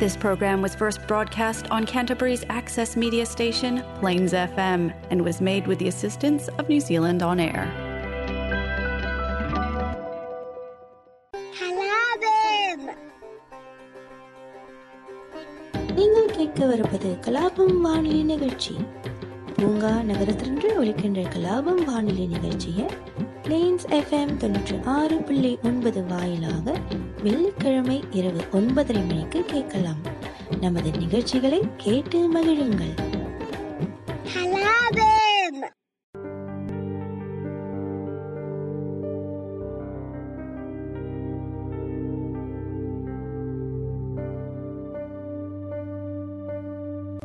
This program was first broadcast on Canterbury's access media station, Plains FM, and was made with the assistance of New Zealand On Air. கலாபம் நீங்கள் கேட்கவிருப்பது கலாபம் வானொலி நிகழ்ச்சி பூங்கா நகரத்திலிருந்து ஒலிக்கின்ற கலாபம் வானொலி நிகழ்ச்சியை பிளேன்ஸ் எஃப்எம் தொண்ணூற்றி ஆறு புள்ளி ஒன்பது வாயிலாக வெள்ளிக்கிழமை இரவு ஒன்பதரை மணிக்கு கேட்கலாம். நமது நிகழ்ச்சிகளை கேட்டு மகிழுங்கள்.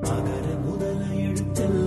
அகர முதல எழுத்தெல்லாம்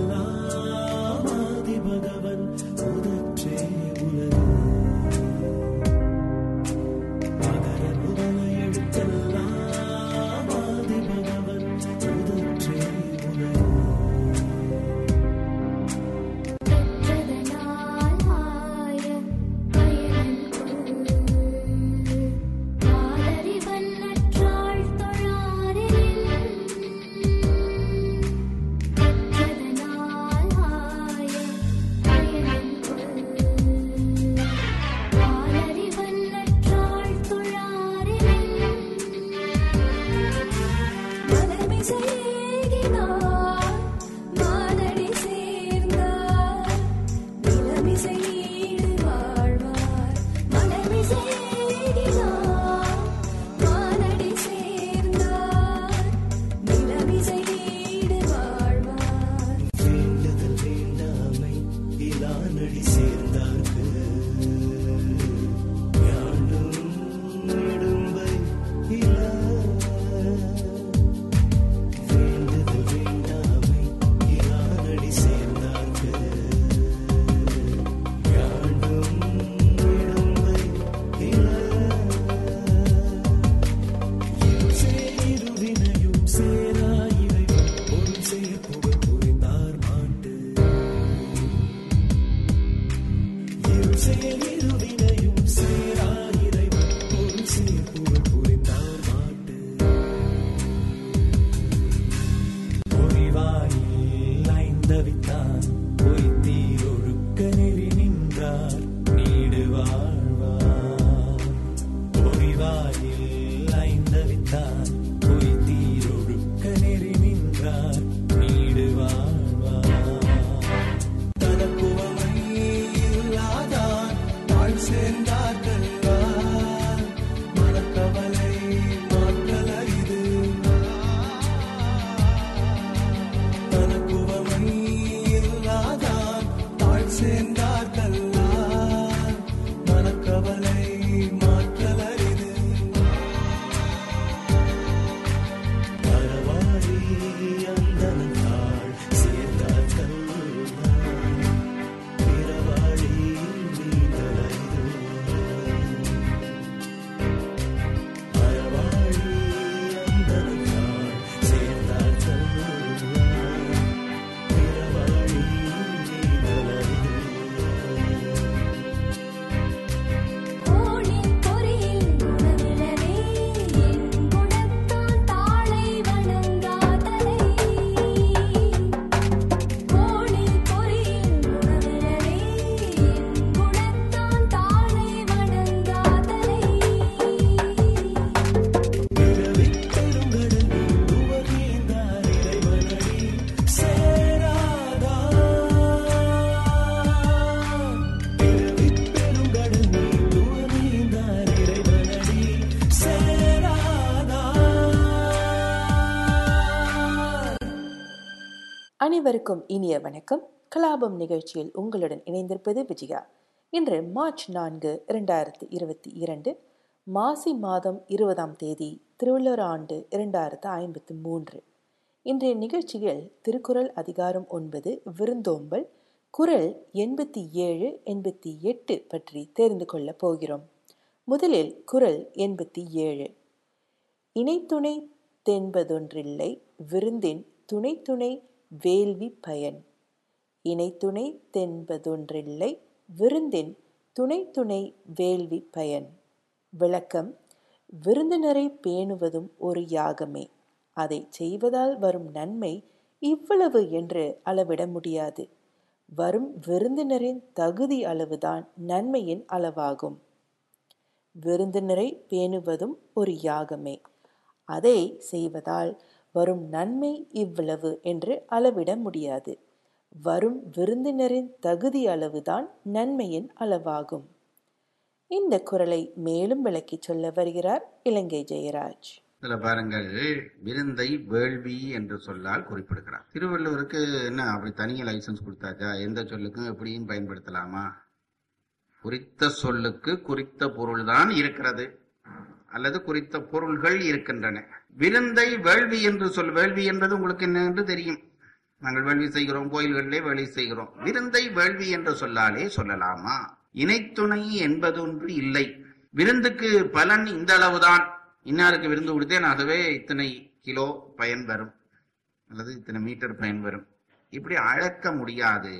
Ilumine அனைவருக்கும் இனிய வணக்கம். கலாபம் நிகழ்ச்சியில் உங்களுடன் இணைந்திருப்பது விஜயா. இன்று மார்ச் நான்கு இரண்டாயிரத்தி இருபத்தி இரண்டு மாசி மாதம் இருபதாம் தேதி திருவள்ளுவர் ஆண்டு இரண்டாயிரத்து ஐம்பத்து மூன்று. இன்றைய நிகழ்ச்சியில் திருக்குறள் அதிகாரம் ஒன்பது விருந்தோம்பல் குறள் எண்பத்தி ஏழு எண்பத்தி எட்டு பற்றி தெரிந்து கொள்ளப் போகிறோம். முதலில் குறள் எண்பத்தி ஏழு. இணைத்துணை தென்பதொன்றில்லை விருந்தின் துணை துணை வேள்வி பயன். இணைத்துணை தென்பதொன்றில்லை விருந்தின் துணை துணை வேள்வி பயன். விளக்கம் விருந்தினரை பேணுவதும் ஒரு யாகமே. அதை செய்வதால் வரும் நன்மை இவ்வளவு என்று அளவிட முடியாது. வரும் விருந்தினரின் தகுதி அளவுதான் நன்மையின் அளவாகும். விருந்தினரை பேணுவதும் ஒரு யாகமே. அதை செய்வதால் வரும் நன்மை இவ்வளவு என்று அளவிட முடியாது. வரும் விருந்தினரின் தகுதி அளவுதான் நன்மையின் அளவாகும். இந்த குரலை மேலும் விளக்கி சொல்ல வருகிறார் இலங்கை ஜெயராஜ். சில பாருங்கள் விருந்தை வேள்வி என்று சொல்லால் குறிப்பிடுகிறார். திருவள்ளுவருக்கு என்ன அப்படி தனியாக லைசன்ஸ் கொடுத்தாச்சா? எந்த சொல்லுக்கும் எப்படியும் பயன்படுத்தலாமா? குறித்த சொல்லுக்கு குறித்த பொருள்தான் இருக்கிறது. அல்லது குறித்த பொருள்கள் இருக்கின்றன. விருந்தை வேள்வி என்று சொல் வேள்வி என்பது உங்களுக்கு என்ன என்று தெரியும். நாங்கள் வேள்வி செய்கிறோம் கோயில்களிலே வேலை செய்கிறோம். விருந்தை வேள்வி என்று சொல்லாலே சொல்லலாமா? இணைத்துணை என்பதொன்று இல்லை. விருந்துக்கு பலன் இந்த அளவுதான். இன்னாருக்கு விருந்து கொடுத்தேன் அதுவே இத்தனை கிலோ பயன் வரும். அல்லது இத்தனை மீட்டர் பயன் வரும். இப்படி அழைக்க முடியாது.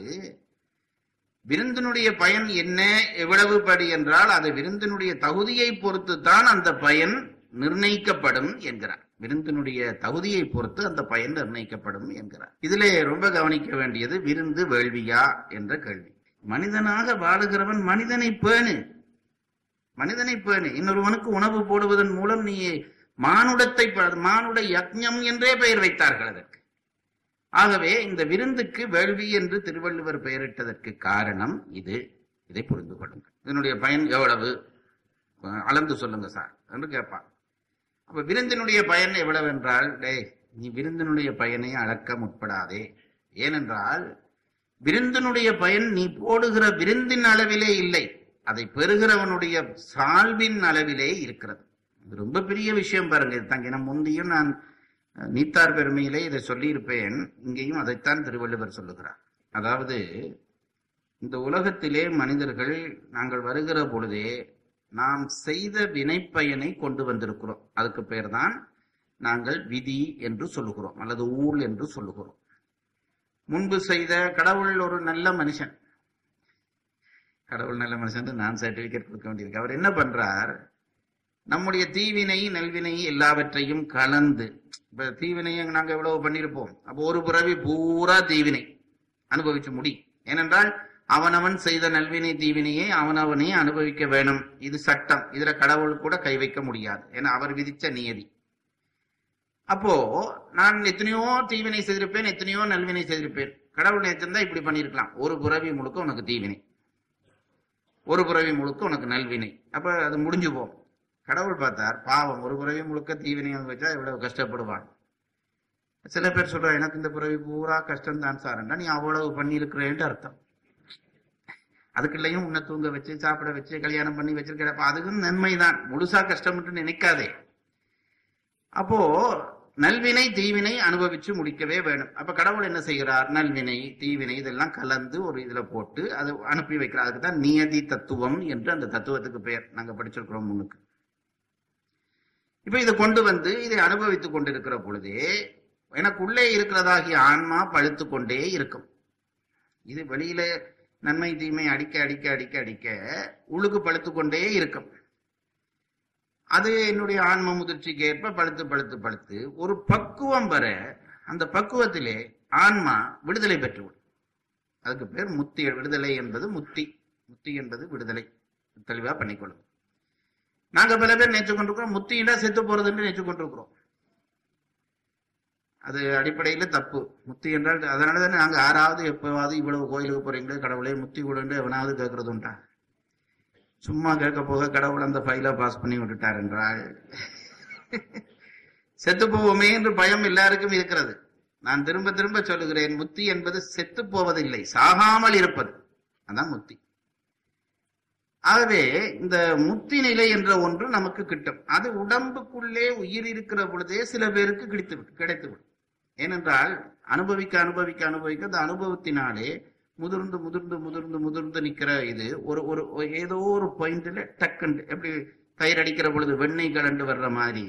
விருந்தினுடைய பயன் என்ன? எவ்வளவு படி என்றால் அது விருந்தினுடைய தகுதியை பொறுத்து தான் அந்த பயன் நிர்ணயிக்கப்படும் என்கிறார். விருந்தினுடைய தகுதியை பொறுத்து அந்த பயன் நிர்ணயிக்கப்படும் என்கிறார். இதிலே ரொம்ப கவனிக்க வேண்டியது விருந்து வேள்வியா என்ற கேள்வி. மனிதனாக வாழுகிறவன் மனிதனை பேணு. மனிதனை பேணு. இன்னொருவனுக்கு உணவு போடுவதன் மூலம் நீ மானுடத்தை மானுட யக்ஞம் என்றே பெயர் வைத்தார்கள் அதற்கு. ஆகவே இந்த விருந்துக்கு வேள்வி என்று திருவள்ளுவர் பெயரிட்டதற்கு காரணம் இது. இதை புரிந்து கொள்ளுங்கள். இதனுடைய பயன் எவ்வளவு? அளந்து சொல்லுங்க சார். என்று கேட்பான் அப்ப விருந்தினுடைய பயன் எவ்வளவு என்றால் டேய் நீ விருந்தினுடைய பயனை அளக்க முற்படாதே. ஏனென்றால் விருந்தினுடைய பயன் நீ போடுகிற விருந்தின் அளவிலே இல்லை. அதை பெறுகிறவனுடைய சால்வின் அளவிலே இருக்கிறது. இது ரொம்ப பெரிய விஷயம் பாருங்க. இது தங்க நான் நான் நீத்தார் பெருமையிலே இதை சொல்லியிருப்பேன். இங்கேயும் அதைத்தான் திருவள்ளுவர் சொல்லுகிறார். அதாவது இந்த உலகத்திலே மனிதர்கள் நாங்கள் வருகிற பொழுதே நாம் செய்த வினைப்பயனை கொண்டு வந்திருக்கிறோம். அதுக்கு பெயர் தான் நாங்கள் விதி என்று சொல்லுகிறோம் அல்லது ஊழ் என்று சொல்லுகிறோம். முன்பு செய்த கடவுள் ஒரு நல்ல மனுஷன். கடவுள் நல்ல மனுஷன் நான் சர்டிபிகேட் கொடுக்க வேண்டியிருக்கு. அவர் என்ன பண்றார்? நம்முடைய தீவினை நல்வினை எல்லாவற்றையும் கலந்து இப்ப தீவினையை நாங்க எவ்வளவு பண்ணியிருப்போம். அப்போ ஒரு பிறவி பூரா தீவினை அனுபவிச்சு முடி. ஏனென்றால் அவனவன் செய்த நல்வினை தீவினையை அவனவனே அனுபவிக்க வேணும். இது சட்டம். இதுல கடவுள் கூட கை வைக்க முடியாது. ஏன்னா அவர் விதிச்ச நியதி. அப்போ நான் எத்தனையோ தீவினை செய்திருப்பேன் எத்தனையோ நல்வினை செய்திருப்பேன். கடவுள் நேற்றிருந்தா இப்படி பண்ணியிருக்கலாம் ஒரு புறவி முழுக்க உனக்கு தீவினை. ஒரு புறவி முழுக்க உனக்கு நல்வினை. அப்ப அது முடிஞ்சு போகும் கடவுள் பார்த்தார் பாவம். ஒரு புறவி முழுக்க தீவினை வச்சா இவ்வளவு கஷ்டப்படுவான்? சில பேர் சொல்றா எனக்கு இந்த பிறவி பூரா கஷ்டம் தான் சார் நீ அவ்வளவு பண்ணியிருக்கிறேன்ட்டு அர்த்தம். அதுக்குள்ளேயும் உன்னை தூங்க வச்சு சாப்பிட வச்சு கல்யாணம் பண்ணி வச்சிருக்கிறப்ப அதுக்கும் நன்மைதான். முழுசா கஷ்டம்னு நினைக்காதே. அப்போ நல்வினை தீவினை அனுபவிச்சு முடிக்கவே வேணும். அப்ப கடவுள் என்ன செய்கிறார்? நல்வினை தீவினை இதெல்லாம் கலந்து ஒரு இதுல போட்டு அது அனுப்பி வைக்கிறார். அதுக்கு தான் நியதி தத்துவம் என்று அந்த தத்துவத்துக்கு பெயர். நாங்க படிச்சிருக்கிறோம் முன்னுக்கு. இப்ப இதை கொண்டு வந்து இதை அனுபவித்துக் கொண்டிருக்கிற பொழுதே எனக்குள்ளே இருக்கிறதாகிய ஆன்மா பழுத்து கொண்டே இருக்கும். இது வெளியில நன்மை தீமை அடிக்க அடிக்க அடிக்க அடிக்க உழுக்கு பழுத்து கொண்டே இருக்கும். அது என்னுடைய ஆன்ம முதிர்ச்சிக்கு ஏற்ப பழுத்து பழுத்து பழுத்து ஒரு பக்குவம் வர அந்த பக்குவத்திலே ஆன்மா விடுதலை பெற்றுவிடும். அதுக்கு பேர் முத்தி விடுதலை என்பது முத்தி. முத்தி என்பது விடுதலை. தெளிவா பண்ணிக்கொள்ளும் நாங்க பல பேர் நினைச்சு கொண்டிருக்கிறோம் முத்தியில செத்து போறதுன்னு நினைச்சு கொண்டிருக்கிறோம். அது அடிப்படையில தப்பு. முத்தி என்றால் அதனாலதானே நாங்க ஆறாவது எப்பவாவது இவ்வளவு கோயிலுக்கு போறீங்களே கடவுளே முத்தி கொடுன்னு எவனாவது கேட்கறது உண்டா சும்மா கேட்க போக கடவுள் அந்த ஃபைலை பாஸ் பண்ணி விட்டுட்டார் என்றால் செத்து போவோமே என்று பயம் எல்லாருக்கும் இருக்கிறது. நான் திரும்ப திரும்ப சொல்லுகிறேன் முத்தி என்பது செத்து போவதில்லை சாகாமல் இருப்பது. அதான் முத்தி. ஆகவே இந்த முத்தி நிலை என்ற ஒன்று நமக்கு கிட்டும். அது உடம்புக்குள்ளே உயிர் இருக்கிற பொழுதே சில பேருக்கு கிடைத்து கிடைத்துவிடும் ஏனென்றால் அனுபவிக்க அனுபவிக்க அனுபவிக்க அந்த அனுபவத்தினாலே முதிர்ந்து முதிர்ந்து முதிர்ந்து முதிர்ந்து நிற்கிற இது ஒரு ஒரு ஏதோ ஒரு பாயிண்ட்ல டக்குண்டு எப்படி தயிர் அடிக்கிற பொழுது வெண்ணெய் கலண்டு வர்ற மாதிரி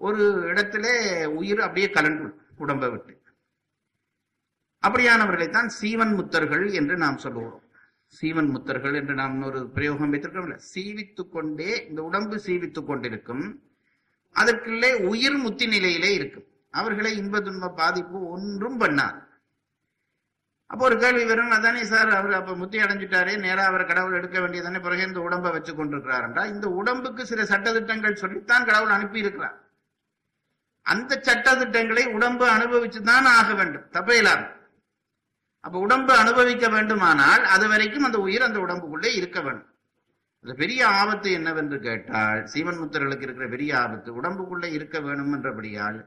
ஒரு இடத்துல உயிர் அப்படியே கலண்டு உடம்பை விட்டு. அப்படியானவர்களை தான் சீவன் முத்தர்கள் என்று நாம் சொல்லுவோம். சீவன் முத்தர்கள் என்று நாம் ஒரு பிரயோகம் வைத்திருக்கோம்ல சீவித்து கொண்டே இந்த உடம்பு சீவித்து கொண்டிருக்கும் அதற்குள்ளே உயிர் முத்தி நிலையிலே இருக்கும். அவர்களை இன்ப துன்ப பாதிப்பு ஒன்றும் பண்ணாது. அப்போ ஒரு கேள்வி வரும் அதானே சார் அவர் அப்ப முத்தி அடைஞ்சிட்டாரே நேராக அவர் கடவுள் எடுக்க வேண்டியதானே பிறகு இந்த உடம்பை வச்சு கொண்டிருக்கிறாருன்றா? இந்த உடம்புக்கு சில சட்டதிட்டங்கள் சொல்லித்தான் கடவுள் அனுப்பி இருக்கிறார் அந்த சட்டத்திட்டங்களை உடம்பு அனுபவிச்சுதான் ஆக வேண்டும் தப்பையிலாது அப்ப உடம்பு அனுபவிக்க வேண்டுமானால் அது வரைக்கும் அந்த உயிர் அந்த உடம்புக்குள்ளே இருக்க வேண்டும். அது பெரிய ஆபத்து என்னவென்று கேட்டால் சீமன் முத்தர்களுக்கு இருக்கிற பெரிய ஆபத்து உடம்புக்குள்ளே இருக்க வேணும் என்றபடியால்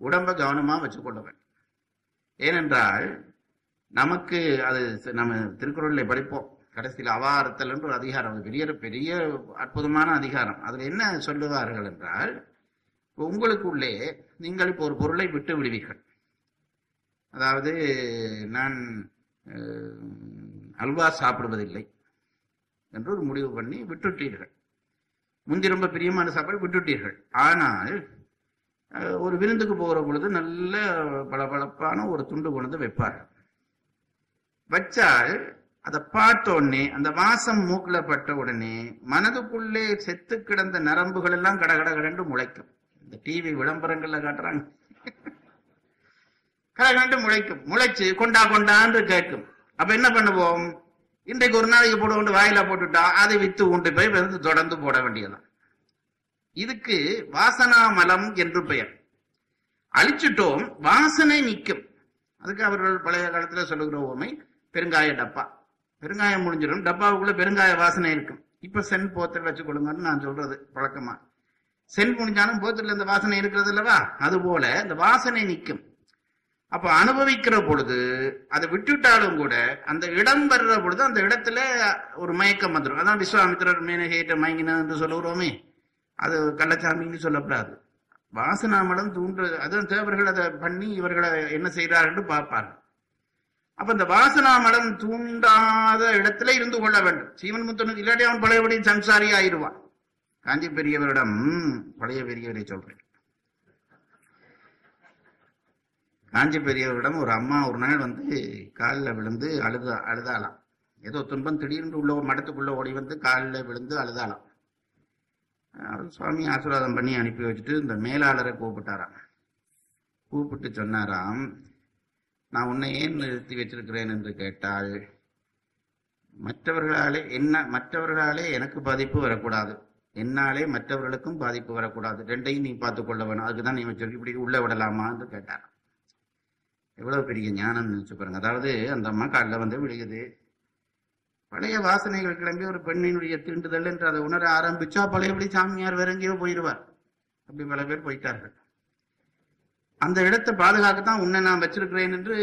உடம்பை கவனமா வச்சுக்கொள்ள வேண்டும் ஏனென்றால் நமக்கு அது நம்ம திருக்குறளை படிப்போம். கடைசியில் அவாரத்தல் என்று ஒரு அதிகாரம். அது பெரிய பெரிய அற்புதமான அதிகாரம். அதில் என்ன சொல்லுவார்கள் என்றால் உங்களுக்குள்ளே நீங்கள் இப்போ ஒரு பொருளை விட்டு விடுவீர்கள். அதாவது நான் அல்வா சாப்பிடுவதில்லை என்று ஒரு முடிவு பண்ணி விட்டுட்டீர்கள். முந்தி ரொம்ப பிரியமான சாப்பாடு விட்டுட்டீர்கள். ஆனால் ஒரு விருந்துக்கு போகிற பொழுது நல்ல பளபளப்பான ஒரு துண்டு கொண்டு வந்து வச்சால் அதை பார்த்த உடனே அந்த வாசம் மூக்கில் பட்ட உடனே மனதுக்குள்ளே செத்து கிடந்த நரம்புகள் எல்லாம் கடகட கடண்டு முளைக்கும். இந்த டிவி விளம்பரங்கள்ல காட்டுறாங்க. கடகண்டு முளைக்கும். முளைச்சு கொண்டா கொண்டான்னு கேட்கும். அப்ப என்ன பண்ணுவோம்? இன்றைக்கு ஒரு நாளைக்கு போட கொண்டு வாயில போட்டுட்டா அதை வித்து உண்டு போய் வந்து தொடர்ந்து போட வேண்டியதான் இதுக்கு வாசனாமலம் என்று பெயர். அழிச்சிட்டோம் வாசனை நிற்கும் அதுக்கு அவர்கள் பழைய காலத்துல சொல்லுகிற ஓமை பெருங்காய டப்பா. பெருங்காயம் முடிஞ்சிடும் டப்பாவுக்குள்ள பெருங்காய வாசனை இருக்கும். இப்ப சென் போத்தில் வச்சு கொடுங்கன்னு நான் சொல்றது பழக்கமா சென் முடிஞ்சாலும் போத்தில் இந்த வாசனை இருக்கிறது இல்லவா அது போல இந்த வாசனை நிற்கும் அப்ப அனுபவிக்கிற பொழுது அதை விட்டுட்டாலும் கூட அந்த இடம் வர்ற பொழுது அந்த இடத்துல ஒரு மயக்கம் வந்துடும் அதான் விஸ்வாமித்திரர் மேனகேட்ட மயங்கினது என்று சொல்லுகிறோமே. அது கள்ளச்சாமின்னு சொல்லப்படாது. வாசனாமலம் தூண்டு அதுவும் தேவர்கள் அதை பண்ணி இவர்களை என்ன செய்கிறார்கள் பார்ப்பார்கள். அப்ப இந்த வாசனாமலம் தூண்டாத இடத்துல இருந்து கொள்ள வேண்டும். சீவன் முத்தனுக்கு இல்லாட்டி அவன் பழையபடி சம்சாரி ஆயிடுவான். காஞ்சி பெரியவரிடம் பழைய பெரியவரை சொல்றேன். காஞ்சி பெரியவரிடம் ஒரு அம்மா ஒரு நாள் வந்து காலில் விழுந்து அழுத அழுதாளாம். ஏதோ துன்பம் திடீர்னு உள்ள மடத்துக்குள்ள ஓடி வந்து காலில் விழுந்து அழுதாலாம் சுவாமி ஆசீர்வாதம் பண்ணி அனுப்பி வச்சுட்டு இந்த மேலாளரை கூப்பிட்டாராம். கூப்பிட்டு சொன்னாராம் நான் உன்னை ஏன் நிறுத்தி வச்சிருக்கிறேன்? என்று கேட்டால் மற்றவர்களாலே என்ன மற்றவர்களாலே எனக்கு பாதிப்பு வரக்கூடாது. என்னாலே மற்றவர்களுக்கும் பாதிப்பு வரக்கூடாது. ரெண்டையும் நீ பார்த்து கொள்ள வேணும். அதுக்கு தான் நீ வச்சிருக்க இப்படி உள்ள விடலாமா? என்று கேட்டார் எவ்வளவு பெரிய ஞானம் நினைச்சு பாருங்க. அதாவது அந்த அம்மா காலில் வந்து விழுகுது. பழைய வாசனைகள் கிளம்பி ஒரு பெண்ணினுடைய தீண்டுதல் என்று அதை உணர ஆரம்பிச்சா பழையபடி சாமியார் வேற எங்கேயோ போயிடுவார். அப்படி பல பேர் போயிட்டார்கள். அந்த இடத்தை பாதுகாக்கத்தான் உன்னை நான் வச்சிருக்கிறேன் என்று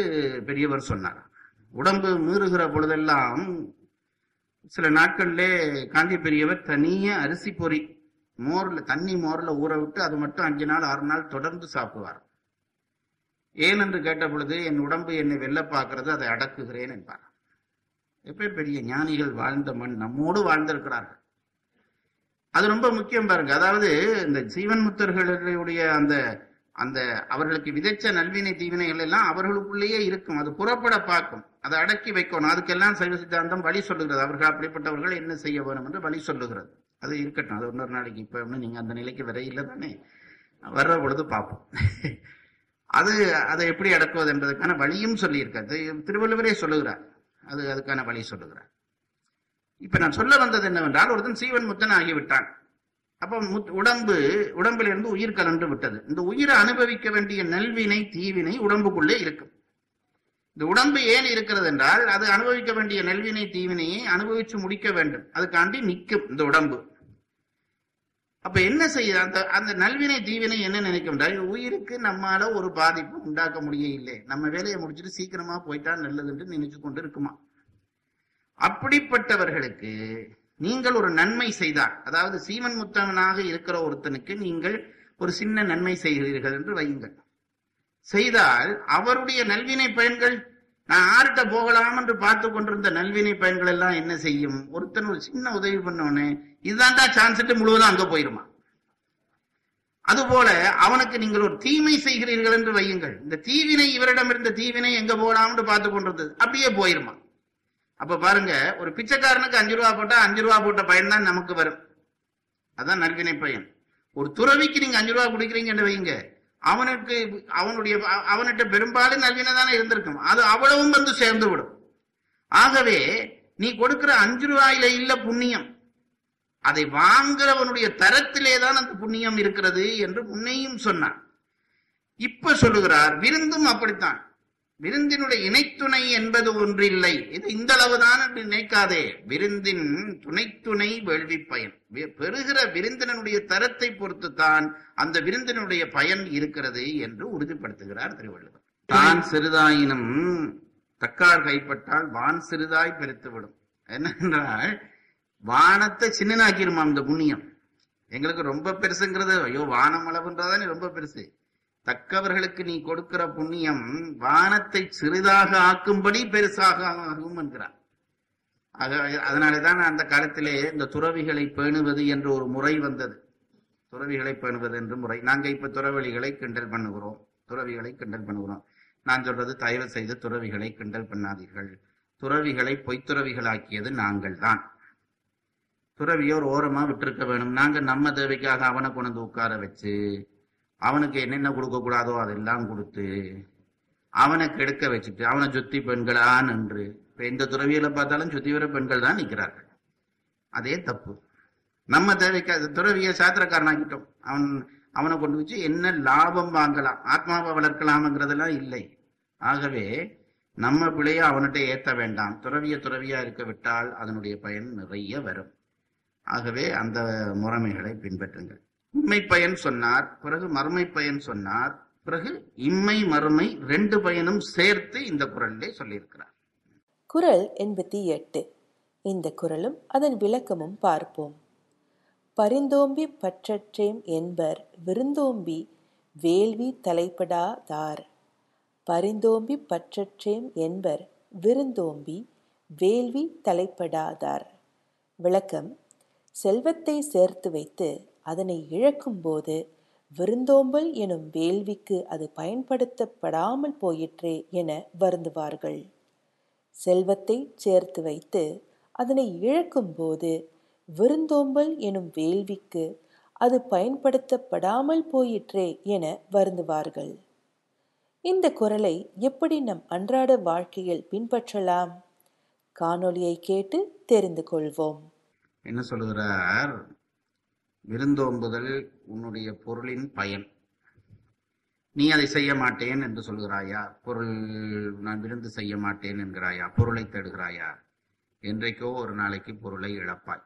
பெரியவர் சொன்னார். உடம்பு மீறுகிற பொழுதெல்லாம் சில நாட்கள்லே காந்தி பெரியவர் தனிய அரிசி பொறி மோர்ல தண்ணி மோர்ல ஊற விட்டு அது மட்டும் அஞ்சு நாள் ஆறு நாள் தொடர்ந்து சாப்பிடுவார். ஏன் என்று கேட்ட பொழுது என் உடம்பு என்னை வெல்ல பார்க்கிறது அதை அடக்குகிறேன் என்பார். எப்பேர் பெரிய ஞானிகள் வாழ்ந்த மண் நம்மோடு வாழ்ந்திருக்கிறார்கள். அது ரொம்ப முக்கியம் பாருங்க. அதாவது இந்த ஜீவன் முத்தர்களுடைய அந்த அந்த அவர்களுக்கு விதைச்ச நல்வினை தீவினைகள் எல்லாம் அவர்களுக்குள்ளேயே இருக்கும். அது புறப்பட பார்க்கும். அதை அடக்கி வைக்கணும். அதுக்கெல்லாம் சைவ சித்தாந்தம் வழி சொல்லுகிறது. அவர்கள் அப்படிப்பட்டவர்கள் என்ன செய்ய வேணும் என்று வழி சொல்லுகிறது. அது இருக்கட்டும். அது இன்னொரு நாளைக்கு. இப்ப ஒன்று நீங்க அந்த நிலைக்கு வரையில தானே? வர்ற பொழுது பார்ப்போம். அது அதை எப்படி அடக்குவது என்பதற்கான வழியும் சொல்லியிருக்காரு. திருவள்ளுவரே சொல்லுகிறார். அது அதுக்கான வழி சொல்லுகிறார். இப்ப நான் சொல்ல வந்தது என்னவென்றால் ஒருத்தன் சீவன் முத்தன் ஆகிவிட்டான். அப்ப முத்- உடம்பு உடம்பிலிருந்து உயிர் கலந்து விட்டது. இந்த உயிரை அனுபவிக்க வேண்டிய நல்வினை தீவினை உடம்புக்குள்ளே இருக்கும். இந்த உடம்பு ஏன் இருக்கிறது என்றால் அது அனுபவிக்க வேண்டிய நல்வினை தீவினையை அனுபவிச்சு முடிக்க வேண்டும். அதுக்காண்டி நிற்கும் இந்த உடம்பு. அப்ப என்ன செய்ய அந்த அந்த நல்வினை தீவினை என்ன நினைக்கும்? உயிருக்கு நம்மால ஒரு பாதிப்பு உண்டாக்க முடிய இல்லை நம்ம வேலையை முடிச்சுட்டு சீக்கிரமா போயிட்டா நல்லதுன்னு நினைச்சு கொண்டு இருக்குமா? அப்படிப்பட்டவர்களுக்கு நீங்கள் ஒரு நன்மை செய்தால் அதாவது சீவன் முத்தவனாக இருக்கிற ஒருத்தனுக்கு நீங்கள் ஒரு சின்ன நன்மை செய்கிறீர்கள் என்று வையுங்கள். செய்தால் அவருடைய நல்வினை பயன்கள் நான் ஆர்கிட்ட போகலாம் என்று பார்த்து கொண்டிருந்த நல்வினை பயன்கள் எல்லாம் என்ன செய்யும்? ஒருத்தன் ஒரு சின்ன உதவி பண்ணவனே இதுதான்டா சான்ஸ் முழுவதும் அங்க போயிருமா? அதுபோல அவனுக்கு நீங்கள் ஒரு தீமை செய்கிறீர்கள் என்று வையுங்கள். இந்த தீவினை இவரிடம் இருந்த தீவினை எங்க போகலாம்னு பார்த்து கொண்டிருந்தது. அப்படியே போயிருமா? அப்ப பாருங்க ஒரு பிச்சைக்காரனுக்கு அஞ்சு ரூபா போட்டா அஞ்சு ரூபா போட்ட பயன் தான் நமக்கு வரும். அதான் நல்வினை பயன். ஒரு துறவிக்கு நீங்க அஞ்சு ரூபா கொடுக்குறீங்கன்னு வைங்க அவனுக்கு அவனுடைய அவன்கிட்ட பெரும்பாலும் நல்வினை இருந்திருக்கும். அது அவ்வளவும் வந்து சேர்ந்து விடும் ஆகவே நீ கொடுக்கிற அஞ்சு ரூபாயில இல்ல புண்ணியம். அதை வாங்குறவனுடைய தரத்திலே தான் அந்த புண்ணியம் இருக்கிறது என்று முன்னையும் சொன்னான். இப்ப சொல்லுகிறார் விருந்தும் அப்படித்தான். விருந்தினுடைய இணைத்துணை என்பது ஒன்றில்லை. இது இந்த அளவுதான் என்று நினைக்காதே. விருந்தின் துணைத்துணை வேள்வி பயன். பெறுகிற விருந்தினுடைய தரத்தை பொறுத்துத்தான் அந்த விருந்தினுடைய பயன் இருக்கிறது என்று உறுதிப்படுத்துகிறார் திருவள்ளுவர். தான் சிறிதாயினும் தக்கார் கைப்பட்டால் வான் சிறிதாய் பெருத்துவிடும். என்னென்றால் வானத்தை சின்னனாக்கிருமா இந்த புண்ணியம். எங்களுக்கு ரொம்ப பெருசுங்கிறது ஐயோ வானம் அளவுன்றதானே ரொம்ப பெருசு. தக்கவர்களுக்கு நீ கொடுக்கிற புண்ணியம் வானத்தை சிறிதாக ஆக்கும்படி பெருசாக ஆகும் என்கிறார் அதனாலதான் அந்த காலத்திலே இந்த துறவிகளை பேணுவது என்ற ஒரு முறை வந்தது. துறவிகளை பேணுவது என்று முறை. நாங்க இப்ப துறவழிகளை கிண்டல் பண்ணுகிறோம். துறவிகளை கிண்டல் பண்ணுகிறோம். நான் சொல்றது தயவு செய்து துறவிகளை கிண்டல் பண்ணாதீர்கள். துறவிகளை பொய்த்துறவிகளாக்கியது நாங்கள் தான் துறவியோர் ஓரமா விட்டிருக்க வேணும். நாங்க நம்ம தேவைக்காக அவனை கொண்டு வந்து உட்கார வச்சு அவனுக்கு என்னென்ன கொடுக்க கூடாதோ அதெல்லாம் கொடுத்து அவனை கெடுக்க வச்சுட்டு அவனை சுத்தி பெண்களா நின்று இப்ப எந்த துறவியில பார்த்தாலும் சுத்தி வர பெண்கள் தான் நிற்கிறார்கள் அதே தப்பு. நம்ம தேவைக்கு துறவிய சாத்திரக்காரனாக்கிட்டோம். அவன் அவனை கொண்டு வச்சு என்ன லாபம் வாங்கலாம் ஆத்மாவை வளர்க்கலாம்ங்கிறதெல்லாம் இல்லை. ஆகவே நம்ம பிழைய அவன்கிட்ட ஏத்த வேண்டாம். துறவிய துறவியா இருக்க விட்டால் அதனுடைய பயன் நிறைய வரும். ஆகவே அந்த முறைமைகளை பின்பற்றுங்கள். உண்மை பயன் சொன்னார் பிறகு மறுமை பயன் சொன்னார் பிறகு இம்மை மறுமை ரெண்டு பயனும் சேர்த்து இந்த குரலிலே சொல்லியிருக்கிறார். குறள் எண்பத்தி எட்டு. இந்த குறளும் அதன் விளக்கமும் பார்ப்போம். பரிந்தோம்பி பற்றற்றேம் என்பர் விருந்தோம்பி வேள்வி தலைப்படாதார் பரிந்தோம்பி பற்றற்றேம் என்பர் விருந்தோம்பி வேள்வி தலைப்படாதார் விளக்கம் செல்வத்தை சேர்த்து வைத்து அதனை இழக்கும்போது விருந்தோம்பல் எனும் வேள்விக்கு அது பயன்படுத்தப்படாமல் போயிற்றே என வருந்துவார்கள். செல்வத்தை சேர்த்து வைத்து அதனை இழக்கும்போது விருந்தோம்பல் எனும் வேள்விக்கு அது பயன்படுத்தப்படாமல் போயிற்றே என வருந்துவார்கள். இந்த குரலை எப்படி நம் அன்றாட வாழ்க்கையில் பின்பற்றலாம்? காணொளியை கேட்டு தெரிந்து கொள்வோம். என்ன சொல்லுகிறார்? விருந்தோம்புதல் உன்னுடைய பொருளின் பயன். நீ அதை செய்ய மாட்டேன் என்று சொல்கிறாயா பொருள் நான் விருந்து செய்ய மாட்டேன் என்கிறாயா? பொருளை தேடுகிறாயா? என்றைக்கோ ஒரு நாளைக்கு பொருளை இழப்பாய்.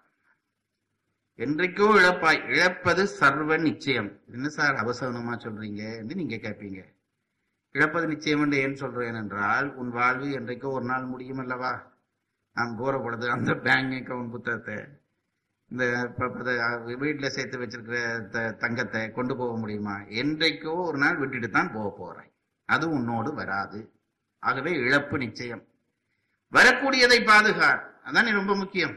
என்றைக்கோ இழப்பாய். இழப்பது சர்வ நிச்சயம். என்ன சார் அவசரமா சொல்றீங்க என்று நீங்க கேட்பீங்க. இழப்பது நிச்சயம் என்று ஏன் சொல்றேன் என்றால் உன் வாழ்வு என்றைக்கோ ஒரு நாள் முடியும் அல்லவா? நான் கூறப்படுது பொழுது அந்த பேங்க் அக்கவுண்ட் புத்தகத்தை இந்த வீட்டில் சேர்த்து வச்சிருக்கிற த- தங்கத்தை கொண்டு போக முடியுமா? என்றைக்கோ ஒரு நாள் விட்டுட்டு தான் போக போறேன். அது உன்னோடு வராது. ஆகவே இழப்பு நிச்சயம். வரக்கூடியதை பாதுகார். அதான் ரொம்ப முக்கியம்.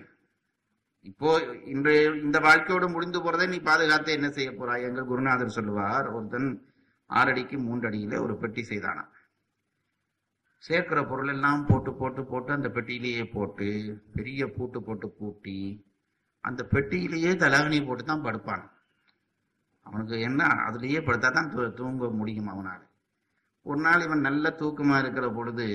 இப்போ இன்று இந்த வாழ்க்கையோடு முடிந்து போறதை நீ பாதுகாத்து என்ன செய்ய போறாய்? எங்கள் குருநாதர் சொல்லுவார் ஒருத்தன் ஆறடிக்கு மூன்றடியில ஒரு பெட்டி செய்தானா சேர்க்கிற பொருள் எல்லாம் போட்டு போட்டு போட்டு அந்த பெட்டியிலேயே போட்டு பெரிய பூட்டு போட்டு பூட்டி அந்த பெட்டியிலேயே தலகணி போட்டு தான் படுப்பான். அவனுக்கு என்ன அதுலேயே படுத்தா தான் தூ- தூங்க முடியும் அவனால். ஒரு நாள் இவன் நல்ல தூக்கமா இருக்கிற பொழுது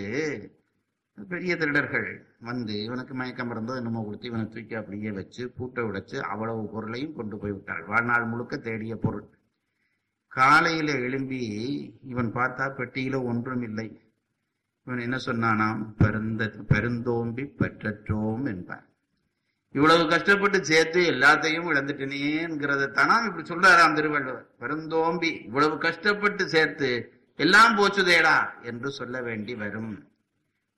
பெரிய திருடர்கள் வந்து இவனுக்கு மயக்கம் இருந்தோ என்னமோ கொடுத்து இவனை தூக்கி அப்படியே வச்சு பூட்டை உடைச்சு அவ்வளவு பொருளையும் கொண்டு போய் விட்டாள். வாழ்நாள் முழுக்க தேடிய பொருள். காலையில எழும்பி இவன் பார்த்தா பெட்டியில ஒன்றும் இல்லை. இவன் என்ன சொன்னானாம்? பெருந்த பெருந்தோம்பி பெற்றற்றோம் என்பார் இவ்வளவு கஷ்டப்பட்டு சேர்த்து எல்லாத்தையும் இழந்துட்டேனேங்கிறத தானாம் இப்படி சொல்றாராம் திருவள்ளுவர். பெருந்தோம்பி இவ்வளவு கஷ்டப்பட்டு சேர்த்து எல்லாம் போச்சுதேடா என்று சொல்ல வேண்டி வரும்.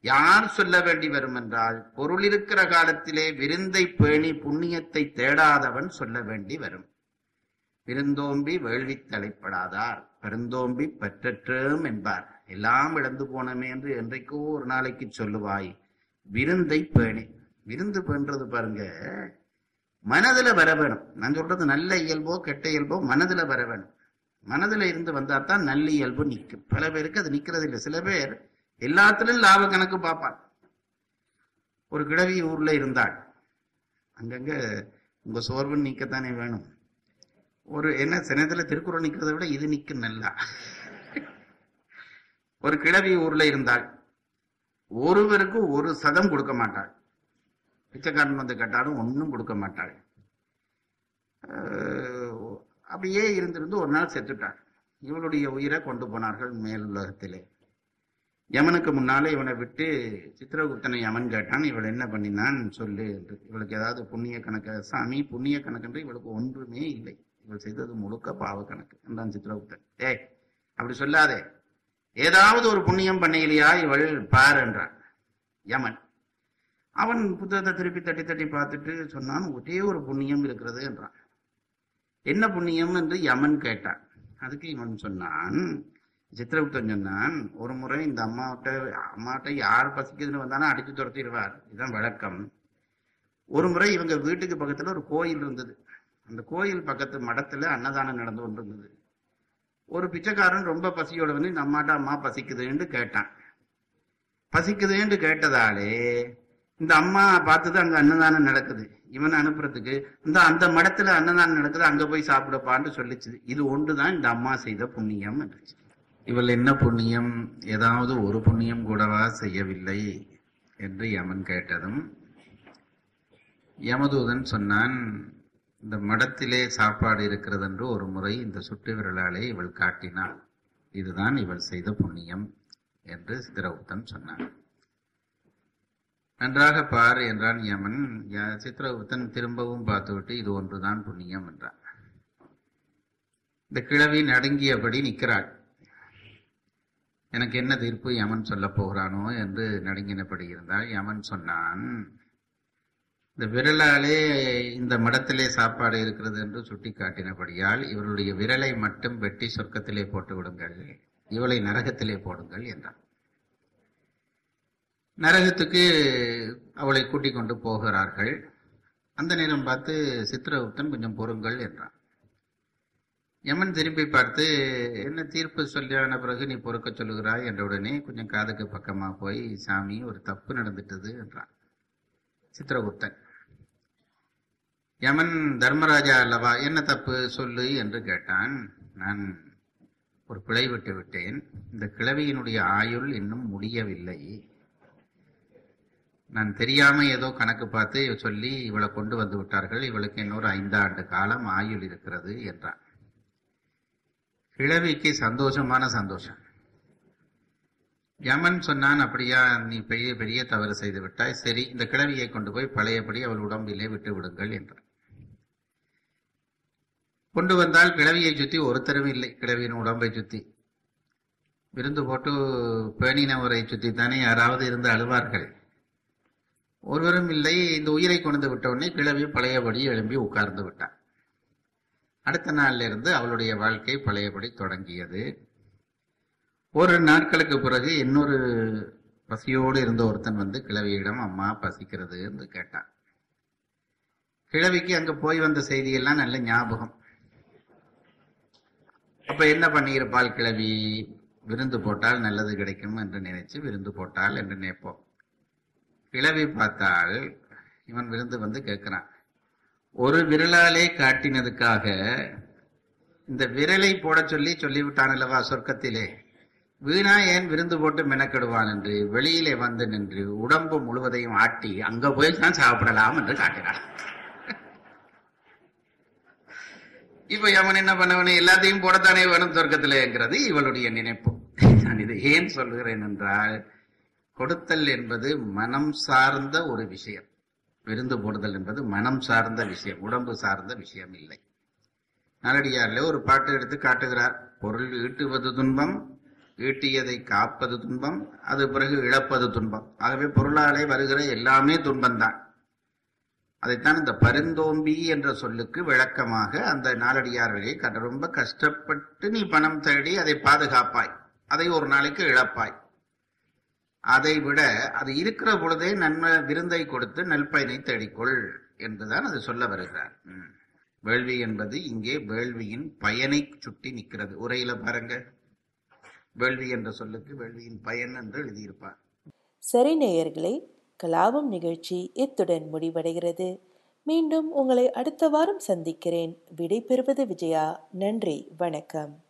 யார் சொல்ல வேண்டி வரும் என்றால் பொருள் இருக்கிற காலத்திலே விருந்தை பேணி புண்ணியத்தை தேடாதவன் சொல்ல வேண்டி வரும். விருந்தோம்பி வேள்வி தலைப்படாதார் பெருந்தோம்பி பற்றற்றேம் என்பார். எல்லாம் இழந்து போனமே என்று என்றைக்கோ ஒரு நாளைக்கு சொல்லுவாய் விருந்தை பேணி விருந்து பண்றது பாருங்க. மனதுல வர வேணும் நான் சொல்றது நல்ல இயல்போ கெட்ட இயல்போ மனதுல வர வேணும் மனதுல இருந்து வந்தா தான் நல்ல இயல்பு நிற்கும். பல பேருக்கு அது நிக்கிறது இல்லை. சில பேர் எல்லாத்துலயும் லாப கணக்கு பார்ப்பான் ஒரு கிழவி ஊர்ல இருந்தாள். அங்கங்க உங்க சோர்வு நிக்கத்தானே வேணும். ஒரு என்ன சினத்துல திருக்குறள் நிக்கிறத விட இது நிக்கும் நல்லா. ஒரு கிழவி ஊர்ல இருந்தாள். ஒருவருக்கு ஒரு சதம் கொடுக்க மாட்டாள். பிச்சைக்காரன் வந்து கேட்டாலும் ஒன்றும் கொடுக்க மாட்டாள். அப்படியே இருந்திருந்து ஒரு நாள் செத்துட்டாள். இவளுடைய உயிரை கொண்டு போனார்கள் மேல் உலகத்திலே. யமனுக்கு முன்னாலே இவனை விட்டு சித்திரகுப்தனை யமன் கேட்டான் இவள் என்ன பண்ணினான்? சொல்லு என்று. இவளுக்கு ஏதாவது புண்ணிய கணக்கு சாமி புண்ணிய கணக்கென்று இவளுக்கு ஒன்றுமே இல்லை. இவள் செய்தது முழுக்க பாவ கணக்கு என்றான் சித்திரகுப்தன். ஏய் அப்படி சொல்லாதே. ஏதாவது ஒரு புண்ணியம் பண்ணையிலையா இவள்? பார் என்றான். யமன். அவன் புத்தகத்தை திருப்பி தட்டி தட்டி பார்த்துட்டு சொன்னான் ஒரே ஒரு புண்ணியம் இருக்கிறது என்றான். என்ன புண்ணியம்? என்று யமன் கேட்டான். அதுக்கு இவன் சொன்னான் சித்திரகுப்தன் சொன்னான் ஒரு முறை இந்த அம்மாவிட்ட அம்மாட்ட யார் பசிக்குதுன்னு வந்தாலும் அடித்து துரத்திடுவார். இதுதான் வழக்கம். ஒரு முறை இவங்க வீட்டுக்கு பக்கத்துல ஒரு கோயில் இருந்தது. அந்த கோயில் பக்கத்து மடத்துல அன்னதானம் நடந்து கொண்டிருந்தது. ஒரு பிச்சைக்காரன் ரொம்ப பசியோட வந்து இந்த அம்மாட்ட அம்மா பசிக்குதுன்னு கேட்டான். பசிக்குதுன்னு கேட்டதாலே இந்த அம்மா பார்த்தது அங்க அன்னதானம் நடக்குது. இவன் அனுப்புறதுக்கு இந்த அந்த மடத்துல அன்னதானம் நடக்குது அங்க போய் சாப்பிடப்பான்னு சொல்லிச்சு. இது ஒன்றுதான் இந்த அம்மா செய்த புண்ணியம் இவள் என்ன புண்ணியம்? ஏதாவது ஒரு புண்ணியம் கூடவா செய்யவில்லை என்று யமன் கேட்டதும் யமதூதன் சொன்னான் இந்த மடத்திலே சாப்பாடு இருக்கிறது என்று ஒரு முறை இந்த சுட்டு விரலாலே இவள் காட்டினாள். இதுதான் இவள் செய்த புண்ணியம் என்று சித்திரகுப்தன் சொன்னான். நன்றாக பார் என்றான் யமன். சித்திரகுப்தன் திரும்பவும் பார்த்துவிட்டு இது ஒன்றுதான் புண்ணியம் என்றான். இந்த கிழவி நடுங்கியபடி நிற்கிறாள். எனக்கு என்ன தீர்ப்பு யமன் சொல்லப் போகிறானோ என்று நடுங்கினபடி இருந்தால் யமன் சொன்னான் இந்த விரலாலே இந்த மடத்திலே சாப்பாடு இருக்கிறது என்று சுட்டி காட்டினபடியால் இவருடைய விரலை மட்டும் வெட்டி சொர்க்கத்திலே போட்டு விடுங்கள் இவளை நரகத்திலே போடுங்கள் என்றான். நரகத்துக்கு அவளை கூட்டிக் கொண்டு போகிறார்கள். அந்த நேரம் பார்த்து சித்திரகுப்தன் கொஞ்சம் பொறுங்கள் என்றான். யமன் திரும்பி பார்த்து என்ன தீர்ப்பு சொல்லியான பிறகு நீ பொறுக்க சொல்லுகிறாய்? என்ற உடனே கொஞ்சம் காதுக்கு பக்கமாக போய் சாமி ஒரு தப்பு நடந்துட்டது என்றான் சித்திரகுப்தன். யமன் தர்மராஜா அல்லவா? என்ன தப்பு? சொல்லு என்று கேட்டான். நான் ஒரு பிழை விட்டு விட்டேன். இந்த கிழவியினுடைய ஆயுள் இன்னும் முடியவில்லை. நான் தெரியாம ஏதோ கணக்கு பார்த்து சொல்லி இவளை கொண்டு வந்து விட்டார்கள். இவளுக்கு இன்னொரு ஐந்தாண்டு காலம் ஆயுள் இருக்கிறது என்றான். கிழவிக்கு சந்தோஷமான சந்தோஷம். யமன் சொன்னான் அப்படியா நீ பெரிய பெரிய தவறு செய்து விட்டாய். சரி இந்த கிழவியை கொண்டு போய் பழையபடி அவள் உடம்பிலே விட்டு விடுங்கள் என்றான். கொண்டு வந்தால் கிழவியை சுத்தி ஒருத்தரும் இல்லை. கிழவியின் உடம்பை சுத்தி. விருந்து போட்டு பேணினவரை சுத்தி தானே யாராவது இருந்து அழுவார்கள். ஒருவரும் இல்லை. இந்த உயிரை கொண்டு விட்டவுடனே கிழவி பழையபடி எழும்பி உட்கார்ந்து விட்டான். அடுத்த நாள்ல இருந்து அவளுடைய வாழ்க்கை பழையபடி தொடங்கியது. ஒரு நாட்களுக்கு பிறகு இன்னொரு பசியோடு இருந்த ஒருத்தன் வந்து கிழவியிடம் அம்மா பசிக்கிறது என்று கேட்டான். கிழவிக்கு அங்க போய் வந்த செய்தியெல்லாம் நல்ல ஞாபகம். அப்ப என்ன பண்ணியிருப்பாள் கிழவி? விருந்து போட்டால் நல்லது கிடைக்கும் என்று நினைச்சு விருந்து போட்டால் என்று நினைப்போம். கிழவி பார்த்தால் இவன் விருந்து வந்து கேட்கிறான். ஒரு விரலாலே காட்டினதுக்காக இந்த விரலை போட சொல்லி சொல்லிவிட்டான் அல்லவா சொர்க்கத்திலே? வீணா ஏன் விருந்து போட்டு மெனக்கெடுவான் என்று வெளியிலே வந்து நின்று உடம்பு முழுவதையும் ஆட்டி அங்க போய் தான் சாப்பிடலாம் என்று காட்டினான். இப்ப அவன் என்ன பண்ணவனே? எல்லாத்தையும் போடத்தானே வேணும் சொர்க்கத்திலேங்கிறது இவளுடைய நினைப்பு. நான் இதை ஏன் சொல்கிறேன் என்றால் கொடுத்தல் என்பது மனம் சார்ந்த ஒரு விஷயம். விருந்து போடுதல் என்பது மனம் சார்ந்த விஷயம் உடம்பு சார்ந்த விஷயம் இல்லை. நாலடியார்ல ஒரு பாட்டு எடுத்து காட்டுகிறார். பொருள் ஈட்டுவது துன்பம் ஈட்டியதை காப்பது துன்பம் அது பிறகு இழப்பது துன்பம். ஆகவே பொருளாலே வருகிற எல்லாமே துன்பம்தான். அதைத்தான் இந்த பருந்தோம்பி என்ற சொல்லுக்கு விளக்கமாக அந்த நாளடியார்களே கட- ரொம்ப கஷ்டப்பட்டு நீ பணம் தேடி அதை பாதுகாப்பாய். அதை ஒரு நாளைக்கு இழப்பாய். அதை விட அது இருக்கிற பொழுதே நன்மை விருந்தை கொடுத்து நல்பயனை தேடிக்கொள் என்றுதான் அது சொல்ல வருகிறார். ம். வேள்வி என்பது இங்கே வேள்வியின் பயனை சுட்டி நிற்கிறது. உரையில பாருங்க. வேள்வி என்ற சொல்லுக்கு வேள்வியின் பயன் என்று எழுதியிருப்பார். சரி நேயர்களே கலாபம் நிகழ்ச்சி இத்துடன் முடிவடைகிறது. மீண்டும் உங்களை அடுத்த வாரம் சந்திக்கிறேன். விடை பெறுவது விஜயா. நன்றி வணக்கம்.